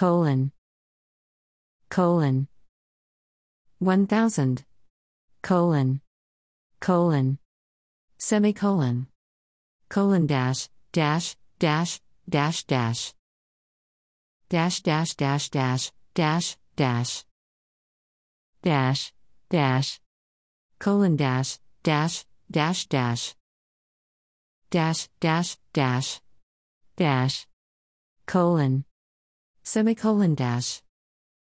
colon colon 1000 colon colon semicolon colon dash dash dash dash dash dash dash dash dash dash dash dash dash colon dash dash dash dash dash dash dash dash colon semicolon dash